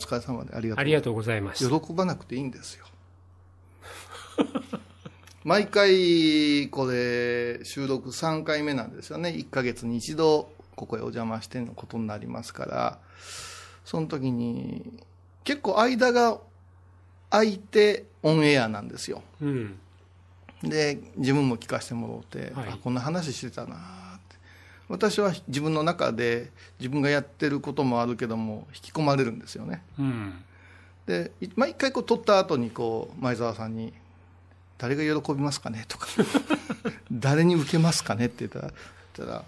疲れ様でありがとう。ありがとうございました。喜ばなくていいんですよ。毎回これ収録3回目なんですよね。1ヶ月に一度ここへお邪魔してのことになりますから。その時に結構間が空いてオンエアなんですよ。うん。で自分も聞かせてもらって、はい。あこんな話してたな私は自分の中で自分がやってることもあるけども引き込まれるんですよねうん。でい毎回こう撮った後にこう前澤さんに「誰が喜びますかね?」とか「誰に受けますかね?」って言ったら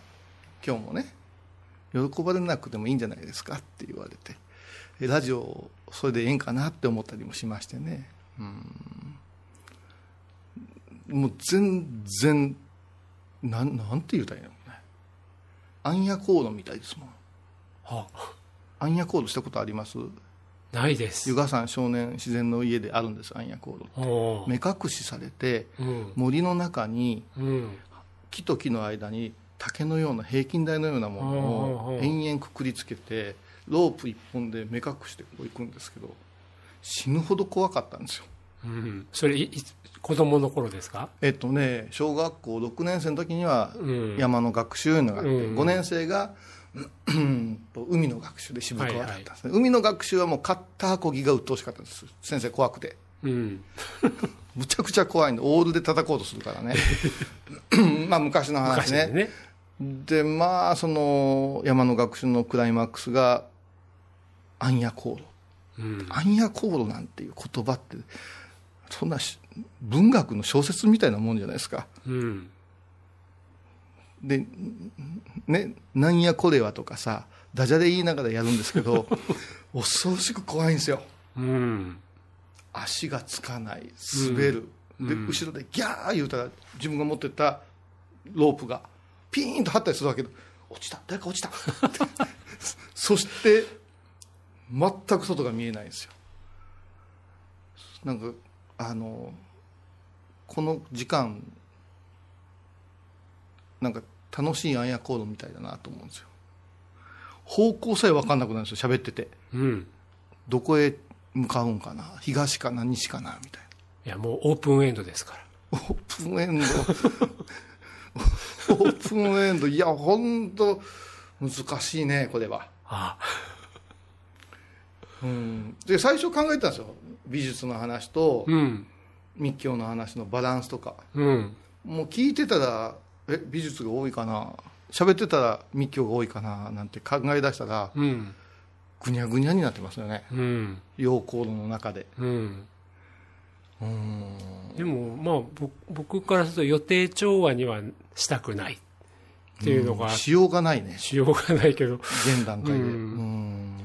今日もね「喜ばれなくてもいいんじゃないですか」って言われてえラジオそれでええんかなって思ったりもしましてねうんもう全然なんなんて言うたらいいの？ねアンヤコードみたいですもん。あ、アンヤコードしたことあります？ないです。湯河山少年自然の家であるんですアンヤコードおー目隠しされてうん。森の中にうん。木と木の間に竹のような平均台のようなものを延々くくりつけてロープ一本で目隠してこう行くんですけど死ぬほど怖かったんですようん。それ、いい子供の頃ですか？えっとね小学校6年生の時にはうん。山の学習いうのがあって、うん5年生がうんと海の学習で渋川だったんですね、海の学習はもうカッターこぎが鬱陶しかったんです先生怖くてうん。むちゃくちゃ怖いんでオールで叩こうとするからね まあ昔の話ねね。でまあその山の学習のクライマックスがアンヤコードうん。アンヤコードなんていう言葉ってそんなし文学の小説みたいなもんじゃないですか。うん。でねなんやこれはとかさダジャレ言いながらやるんですけど 恐ろしく怖いんですよ。うん。足がつかない滑る、で後ろでギャー言うたら自分が持ってたロープがピーンと張ったりするわけ。で落ちた誰か落ちた。そして全く外が見えないんですよ。なんかあのこの時間なんか楽しいアンヤコードみたいだなと思うんですよ。方向さえ分かんなくなるんですよ喋ってて。うん。どこへ向かうんかな東かな西かなみたいな。いや、もうオープンエンドですから。オープンエンド。オープンエンド。いや本当難しいねこれは、あうん、で最初考えてたんですよ。美術の話とうん。密教の話のバランスとか。うん。もう聞いてたらえ美術が多いかな？喋ってたら密教が多いかな？なんて考え出したらうん。ぐにゃぐにゃになってますよね。うん。陽光の中で。うん。うん。でも、まあ、ぼ僕からすると予定調和にはしたくない。っていうのが、しようがないね。しようがないけど。現段階で。うん。うん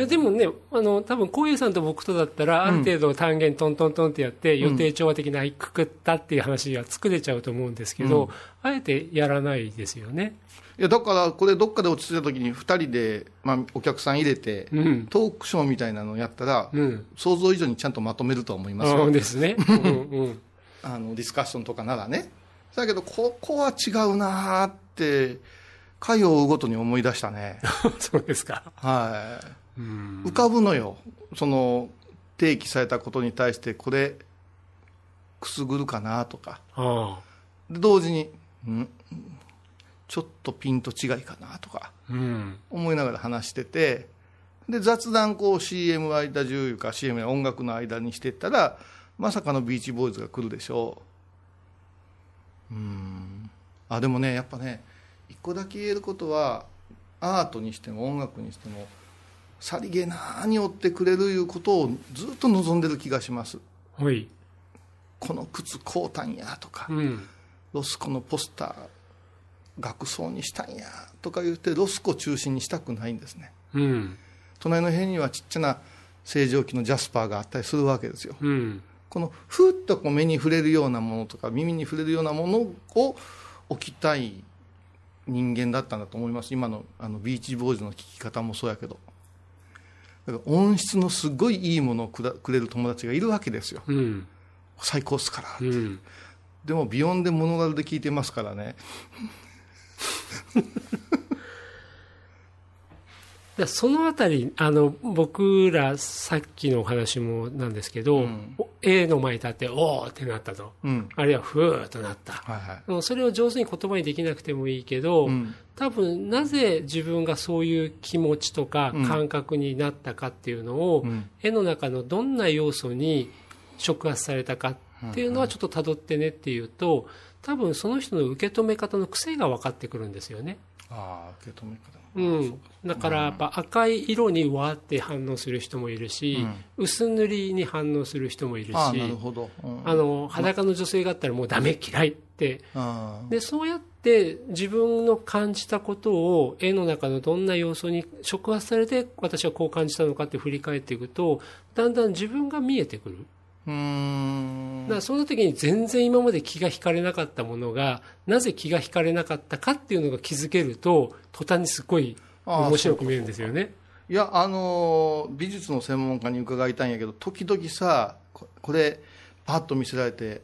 いやでもね、あの、多分、こういうさんと僕とだったら、ある程度単元トントントンってやって、予定調和的なくくったっていう話が作れちゃうと思うんですけど、あえてやらないですよね。いやだからこれどっかで落ち着いた時に2人で、まあ、お客さん入れて、うん。トークショーみたいなのをやったら、うん。想像以上にちゃんとまとめるとは思いますよそうですね。うんうん。あのディスカッションとかならねだけどここは違うなーって回を追うごとに思い出したね そうですか。はいうん。浮かぶのよ。その提起されたことに対してこれくすぐるかなとか。同時にんちょっとピンと違いかなとか。うん。思いながら話してて。で雑談こう CM 間中いうか CM や音楽の間にしてったらまさかのビーチボーイズが来るでしょう。うん。あでもねやっぱね一個だけ言えることはアートにしても音楽にしてもさりげなに追ってくれるいうことをずっと望んでる気がしますほい。この靴買うたんやとかうん。ロスコのポスター額装にしたんやとか言ってロスコ中心にしたくないんですねうん。隣の部屋にはちっちゃな正常期のジャスパーがあったりするわけですようん。このふっとこう目に触れるようなものとか耳に触れるようなものを置きたい人間だったんだと思います今のあのビーチボーイズの聞き方もそうやけど音質のすごいいいものをくれる友達がいるわけですようん。最高っすからうん。でもビヨンでモノラルで聞いてますからねでそのあたりあの僕らさっきのお話もなんですけど、うん。お A の前に立っておーってなったと。うん。あるいはふーっとなった。はいはい。それを上手に言葉にできなくてもいいけど、うん。多分なぜ自分がそういう気持ちとかうん。感覚になったかっていうのを、うん。絵の中のどんな要素に触発されたかっていうのはちょっと辿ってねっていうと多分その人の受け止め方の癖が分かってくるんですよね。ああ受け止め方うん、だからやっぱ赤い色にわーって反応する人もいるし、薄塗りに反応する人もいるしああなるほど、うん。あの裸の女性があったらもうダメ嫌いって。あでそうやって自分の感じたことを絵の中のどんな要素に触発されて私はこう感じたのかって振り返っていくとだんだん自分が見えてくる。ーうーん。だからその時に全然今まで気が引かれなかったものがなぜ気が引かれなかったかっていうのが気づけると途端にすごい面白く見えるんですよね。いやあのー美術の専門家に伺いたいんやけど時々さここれパッと見せられて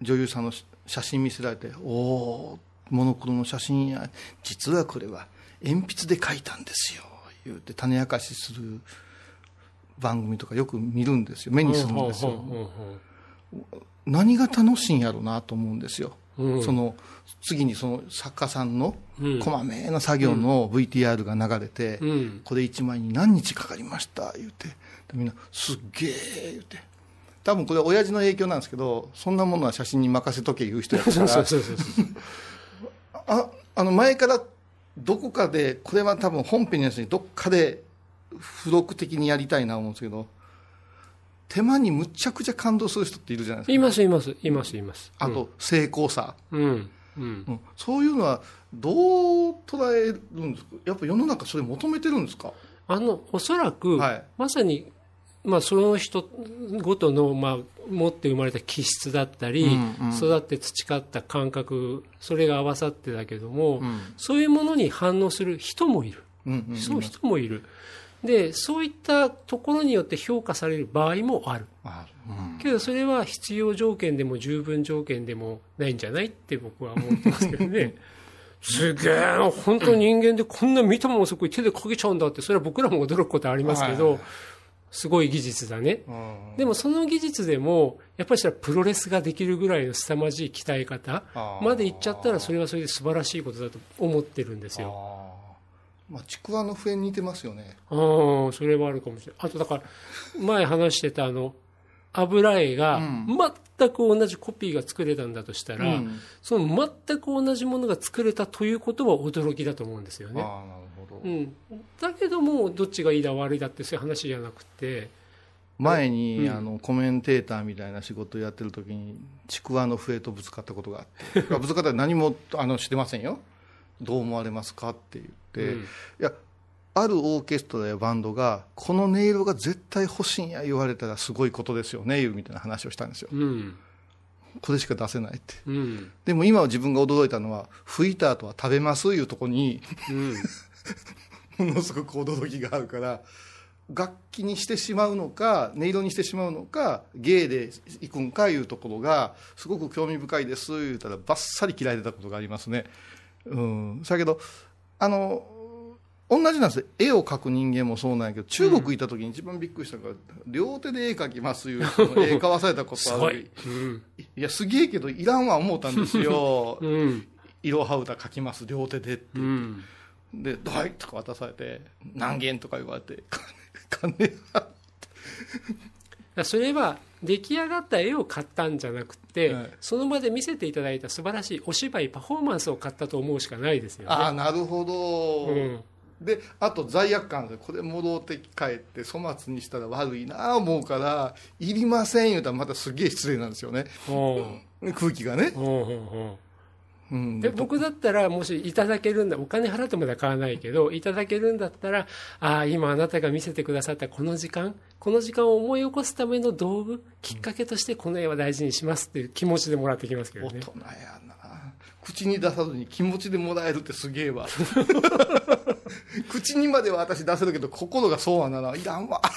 女優さんのし写真見せられて「おおモノクロの写真や。実はこれは鉛筆で描いたんですよ」言うて種明かしする番組とかよく見るんですよ。目にするんですよ、何が楽しいんやろうなと思うんですよ、うん。その次にその作家さんのうん。こまめな作業の VTR が流れて、うん。これ1枚に何日かかりました言うて。でみんなすっげえ言うて。多分これ親父の影響なんですけどそんなものは写真に任せとけ言う人やから。ああの前からどこかでこれは多分本編のやつにどっかで付録的にやりたいな思うんですけど手間にむちゃくちゃ感動する人っているじゃないですか。いますいますいますいます。あと成功さ、うんうん。うん。そういうのはどう捉えるんですか？やっぱ世の中それ求めてるんですか？あのおそらく、はい。まさに、まあ、その人ごとの、まあ、持って生まれた気質だったり、うんうん。育って培った感覚それが合わさってだけども、ん。そういうものに反応する人もいる、うんうんうん。そう人もいるでそういったところによって評価される場合もある。あうん。けどそれは必要条件でも十分条件でもないんじゃないって僕は思ってますけどね。すげえな本当に人間でこんな見たものそこに手でかけちゃうんだって。それは僕らも驚くことありますけど、はいすごい技術だね。うん。でもその技術でもやっぱりしたらプロレスができるぐらいの凄まじい鍛え方までいっちゃったらそれはそれで素晴らしいことだと思ってるんですよ。まあ、ちくわの笛に似てますよね。ああそれはあるかもしれない。あとだから前話してたあの油絵が全く同じコピーが作れたんだとしたら、うん。その全く同じものが作れたということは驚きだと思うんですよね。ああなるほど、うん、だけどもどっちがいいだ悪いだってそういう話じゃなくて前に、うん。あのコメンテーターみたいな仕事をやってる時にちくわの笛とぶつかったことがあって。ぶつかったら何もあのしてませんよ。どう思われますかって言って、うん。いやあるオーケストラやバンドがこの音色が絶対欲しいんや言われたらすごいことですよねいうみたいな話をしたんですよ。うん。これしか出せないって。うん。でも今自分が驚いたのは吹いた後は食べますいうとこにうん。ものすごく驚きがあるから楽器にしてしまうのか音色にしてしまうのか芸でいくんかいうところがすごく興味深いです言うたらばっさり嫌いだったことがありますね。うん、だけどあの同じなんですよ。絵を描く人間もそうなんやけど中国行った時に一番びっくりしたのが、両手で絵描きますいう絵買わされたことある。すごい。うん。いやすげえけどいらんわ思ったんですよ。うん。色は歌描きます両手でって。うん。で「はい」とか渡されて「何件」とか言われて「金 金払ってらそれは出来上がった絵を買ったんじゃなくて、はい。その場で見せていただいた素晴らしいお芝居パフォーマンスを買ったと思うしかないですよああね。なるほど、うん。であと罪悪感でこれ戻って帰って粗末にしたら悪いなあ思うからいりません言うたらまたすげえ失礼なんですよね。うん。空気がね、うんうんで僕だったらもしいただけるんだお金払ってまでは買わないけどいただけるんだったらああ今あなたが見せてくださったこの時間この時間を思い起こすための道具きっかけとしてこの絵は大事にしますっていう気持ちでもらってきますけどね。大人やな。口に出さずに気持ちでもらえるってすげえわ。口にまでは私出せるけど心がそうはならんいらんわ。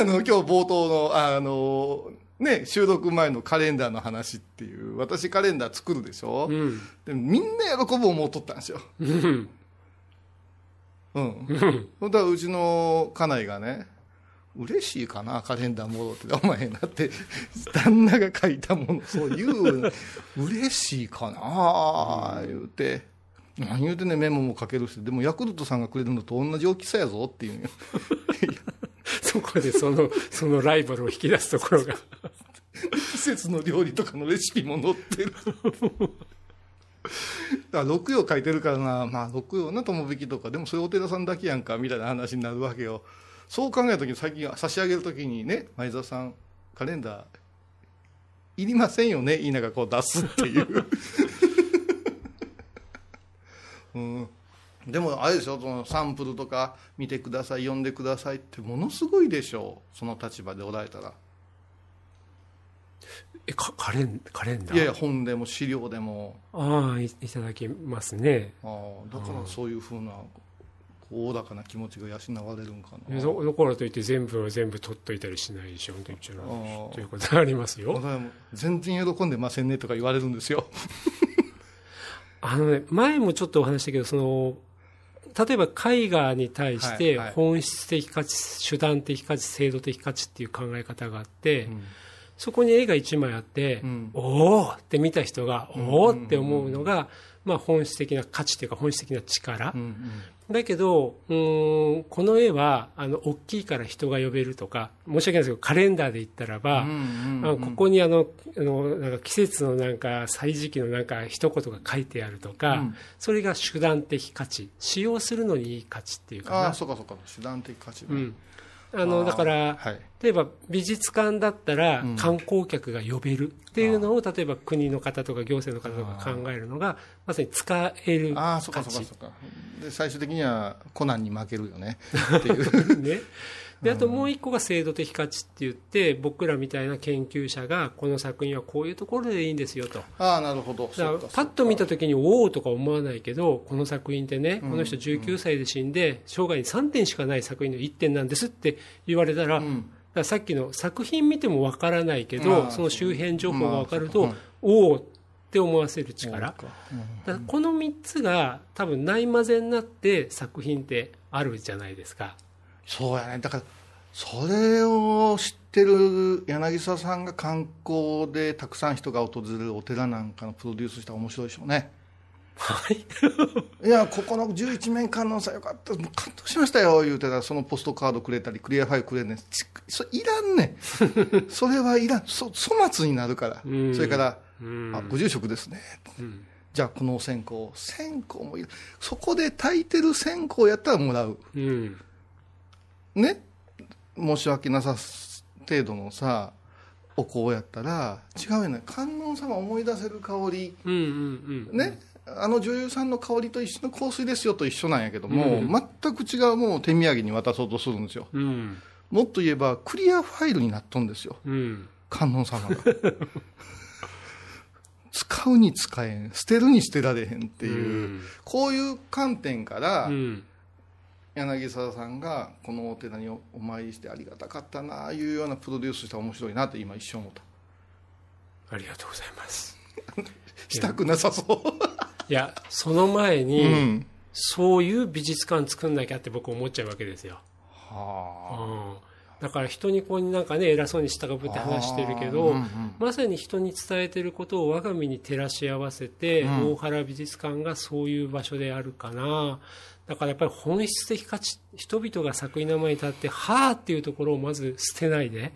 あの今日冒頭のあのね収録前のカレンダーの話っていう私カレンダー作るでしょ、うん。でみんな喜ぶ思うとったんですよ。うん。うん。本当はうちの家内がね嬉しいかなカレンダー戻ってお前なって旦那が書いたものそう言う嬉しいかな言うて。何言うてねメモも書けるしでもヤクルトさんがくれるのと同じ大きさやぞっていう。そこでそのそのライバルを引き出すところが。季節の料理とかのレシピも載ってる。だから六葉書いてるからな。まあ六葉な友引きとかでもそれお寺さんだけやんかみたいな話になるわけよ。そう考えた時に最近差し上げる時にね前澤さんカレンダーいりませんよね言いながらこう出すっていう、うん、でもあれでしょそのサンプルとか見てください読んでくださいってものすごいでしょその立場でおられたら。えかカレンカレンダー？いやいや本でも資料でも。ああいいただきますね。ああだからそういうふうなおおらかな気持ちが養われるんかな。だだからといって全部は全部取っといたりしないでしょうああ。ということがありますよ。全然喜んでませんねとか言われるんですよ。あのね前もちょっとお話したけどその例えば絵画に対しはいてはい。本質的価値、手段的価値制度的価値っていう考え方があって、そこに絵が1枚あって、うん。おおって見た人が、ん。おおって思うのが、まあ、本質的な価値というか本質的な力、うんうん。だけどうーんこの絵はあの大きいから人が呼べるとか申し訳ないですけどカレンダーで言ったらば、うんうんあのここにあのあのなんか季節のなんか歳時期のなんか一言が書いてあるとか、うん。それが手段的価値。使用するのにいい価値っていうかな。ああそうかそうか。手段的価値ねうん、あのだからはい。例えば美術館だったらうん。観光客が呼べるっていうのを例えば国の方とか行政の方とか考えるのがまさに使えるああそうか価値そうかそうか。で最終的にはコナンに負けるよね。っていう。ね。であともう一個が制度的価値って言って僕らみたいな研究者がこの作品はこういうところでいいんですよと。ああなるほど。パッと見た時におおとか思わないけどこの作品ってねうん。この人19歳で死んで生涯に3点しかない作品の1点なんですって言われたら,、らさっきの作品見てもわからないけどその周辺情報がわかると、まあおおって思わせる力。そうん。この3つが多分ないまぜになって作品ってあるじゃないですか。そうやね。だからそれを知ってる柳沢さんが観光でたくさん人が訪れるお寺なんかのプロデュースしたら面白いでしょうね。はい。いやここの11面観音さんよかったもう感動しましたよ言うてたらそのポストカードくれたりクリアファイルくれんねんちそれいらんね。ん それはいらん。そ粗末になるから。うん。それからうん。あご住職ですね。うん。じゃあこのお線香。線香もいるそこで炊いてる線香やったらもらう。うんね申し訳なさ程度のさお香やったら違うよね。観音様思い出せる香り。うんうんうんねあの女優さんの香りと一緒の香水ですよと一緒なんやけども、うん。全く違うものを手土産に渡そうとするんですよ。うん。もっと言えばクリアファイルになっとんですよ。うん。観音様が。使うに使えん捨てるに捨てられへんっていう、こういう観点から、うん柳沢さんがこのお寺におお参りしてありがたかったなあいうようなプロデュースしたら面白いなって今一瞬思った。ありがとうございます。したくなさそう。いやその前に、うん。そういう美術館作んなきゃって僕思っちゃうわけですよ、はうん。だから人にこうなんかね偉そうにしたかぶって話してるけあど、ーうんうん。まさに人に伝えてることを我が身に照らし合わせて、うん。大原美術館がそういう場所であるかなだからやっぱり本質的価値人々が作品の前に立ってはあっていうところをまず捨てないで、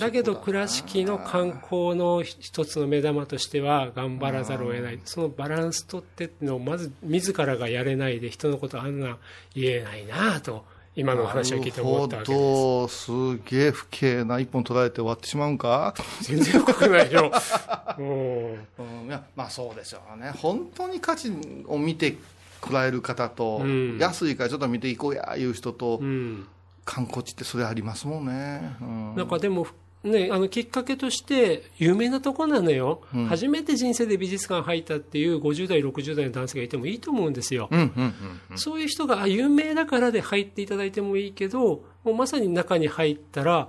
だけど倉敷の観光の一つの目玉としては頑張らざるを得ない。そのバランス取ってっていうのをまず自らがやれないで人のことあんな言えないなと今のお話を聞いて思ったわけです。すげえ不敬な一本取られて終わってしまうんか、全然よくないよ。もうん、いやまあそうですよね。本当に価値を見てくられる方と、うん。安いからちょっと見ていこうやいう人と、う、うん、観光地ってそれありますもんね、うん、なんかでもね、あのきっかけとして有名なとこなのよ、うん。初めて人生で美術館入ったっていう50代60代の男性がいてもいいと思うんですよ、うんうんうんうん。そういう人があ有名だからで入っていただいてもいいけどもうまさに中に入ったら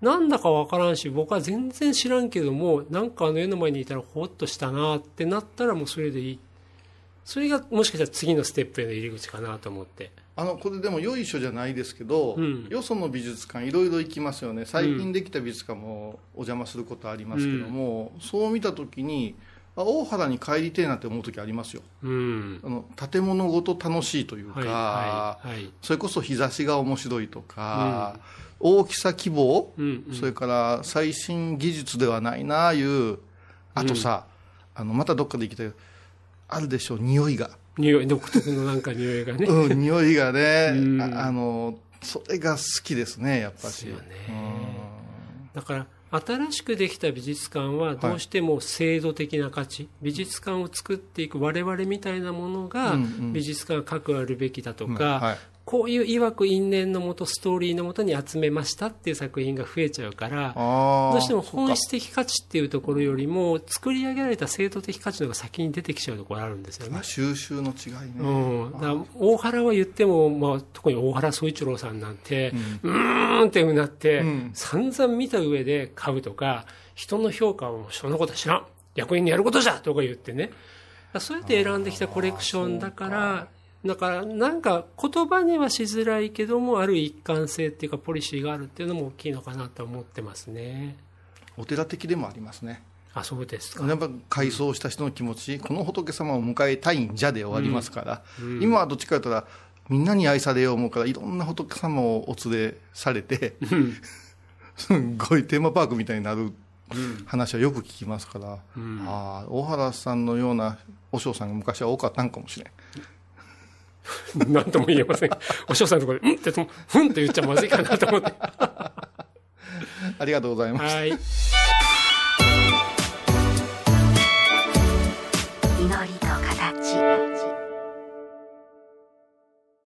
なんだかわからんし僕は全然知らんけどもなんかあの絵の前にいたらほっとしたなってなったらもうそれでいいそれがもしかしたら次のステップへの入り口かなと思って。あのこれでもよいしょじゃないですけど、うん。よその美術館いろいろ行きますよね。最近できた美術館もお邪魔することありますけども、そう見た時にあ大原に帰りてえなって思う時ありますよ。うん。あの建物ごと楽しいというか、はいはいはい。それこそ日差しが面白いとか、大きさ希望、うんうん。それから最新技術ではないなあいうあとさ、あのまたどっかで行きたいあるでしょう匂いが、匂い独特のなんか匂いがね、うん、匂いがね、うん。ああのそれが好きですねやっぱしね。だから新しくできた美術館はどうしても制度的な価値、美術館を作っていく我々みたいなものが美術館が核あるべきだとうんか、はいこういういわく因縁のもとストーリーのもとに集めましたっていう作品が増えちゃうからどうしても本質的価値っていうところよりも作り上げられた制度的価値の方が先に出てきちゃうところあるんですよね。あ。収集の違いね、うん、だから大原は言っても、まあ、特に大原宗一郎さんなんて、うーんってうなって、うん。散々見た上で買うとか人の評価をそんなことは知らん。役員にやることじゃとか言ってね。そうやって選んできたコレクションだからだからなんか言葉にはしづらいけどもある一貫性っていうかポリシーがあるっていうのも大きいのかなと思ってますね。お寺的でもありますね。あそうですか。やっぱ改装した人の気持ちこの仏様を迎えたいんじゃで終わりますから、今はどっちかというとみんなに愛されよう思うからいろんな仏様をお連れされてすごいテーマパークみたいになる話はよく聞きますから、ああ大原さんのような和尚さんが昔は多かったんかもしれん 何とも言えません。お師匠さんのところで「うん」ってとも「ふん」って言っちゃまずいかなと思って。ありがとうございます。はい